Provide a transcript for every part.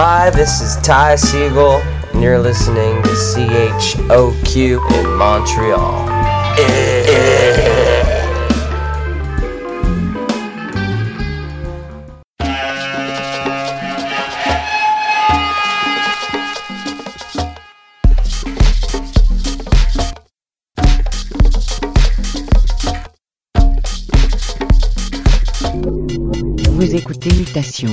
Hi, this is Ty Siegel, and you're listening to CHOQ in Montreal. Vous écoutez Mutation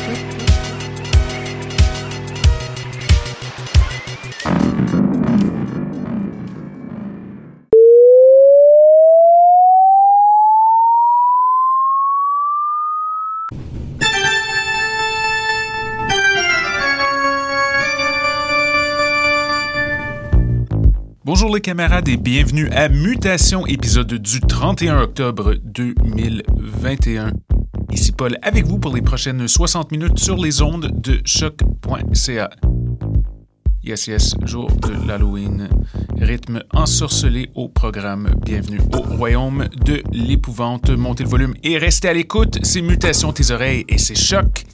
Les camarades et bienvenue à Mutation, épisode du 31 octobre 2021. Ici Paul avec vous pour les prochaines 60 minutes sur les ondes de choc.ca. Yes, yes, jour de l'Halloween. Rythme ensorcelé au programme. Bienvenue au royaume de l'épouvante. Montez le volume et restez à l'écoute. C'est Mutation tes oreilles et c'est choc.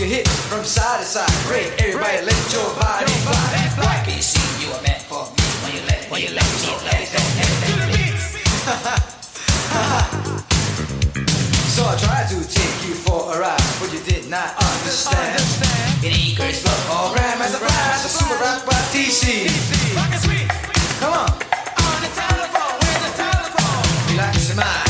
Your hips from side to side. Break, everybody let your body fly. Can see you are meant for me when you let when you let me let it So I tried to take you for a ride, but you did not understand. It ain't Chris Love. All gram as a flash, a super rock by TC. Come on. Relax your mind to the funky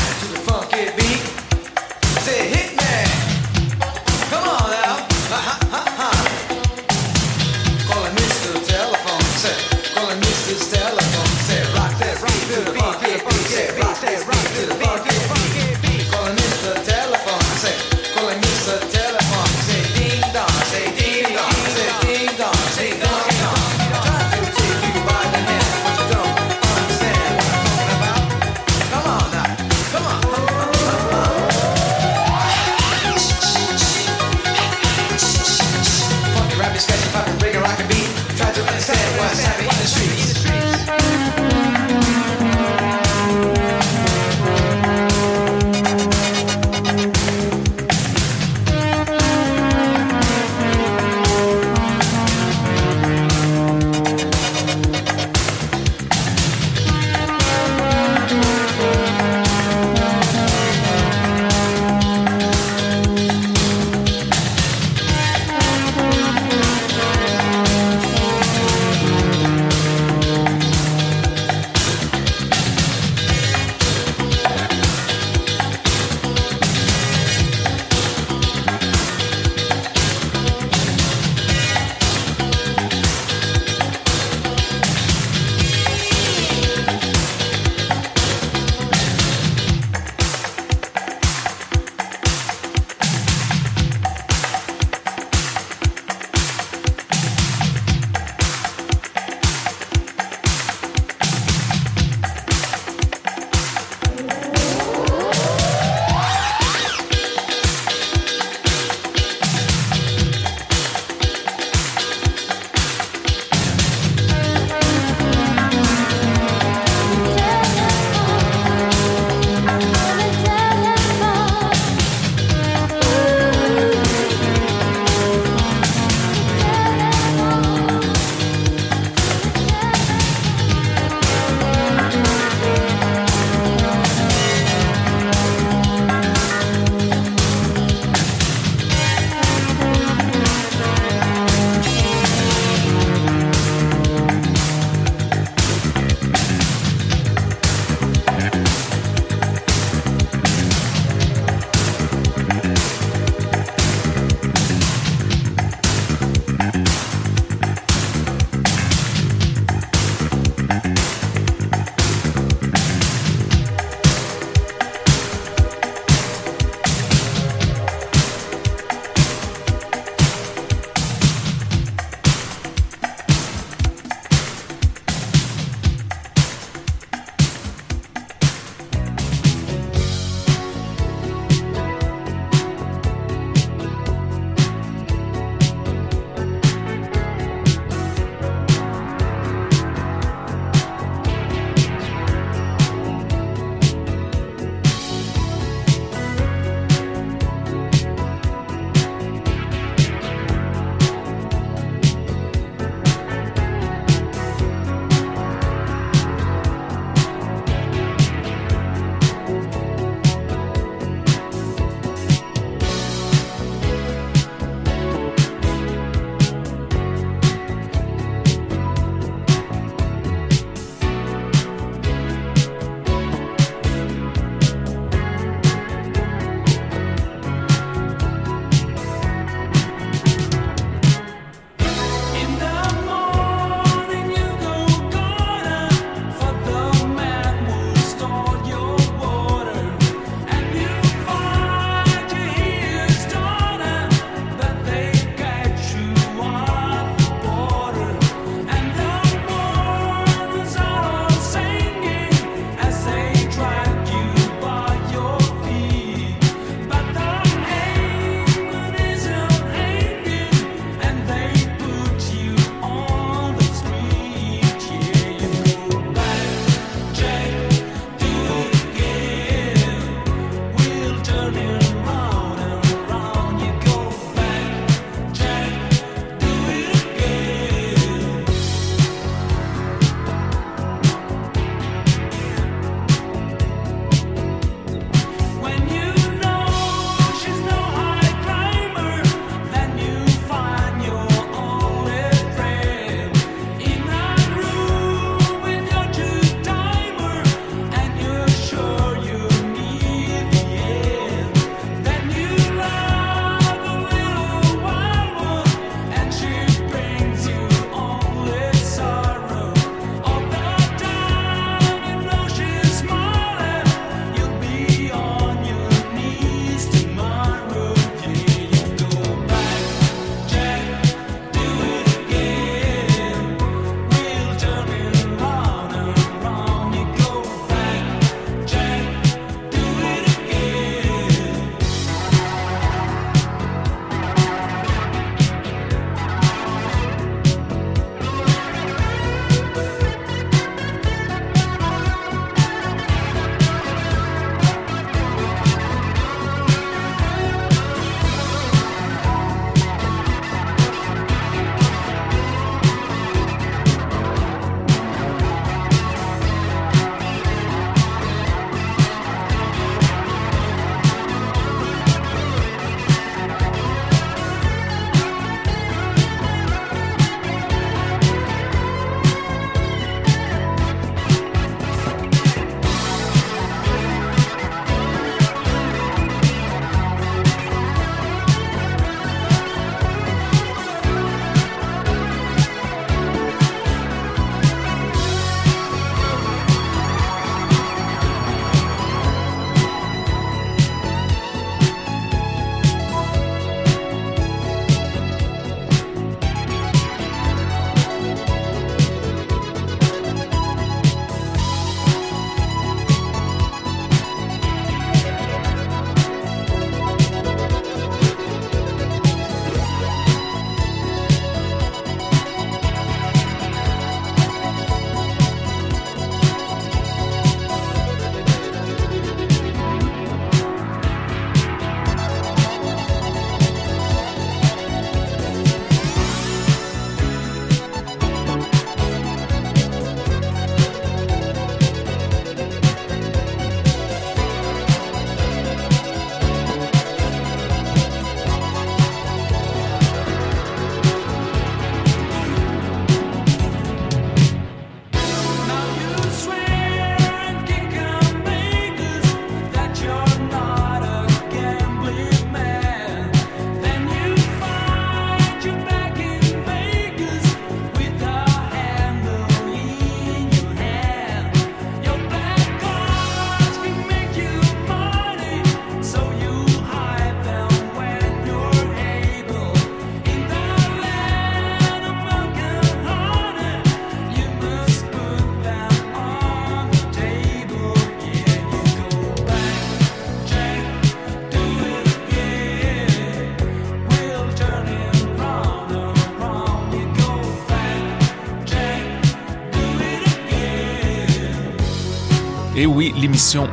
oui, l'émission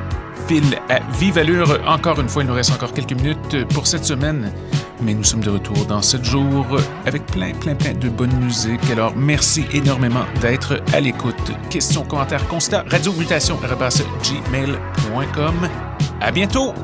file à vive allure. Encore une fois, il nous reste encore quelques minutes pour cette semaine. Mais nous sommes de retour dans 7 jours avec plein, plein, plein de bonne musique. Alors, merci énormément d'être à l'écoute. Questions, commentaires, constats, radiomutation, gmail.com. À bientôt!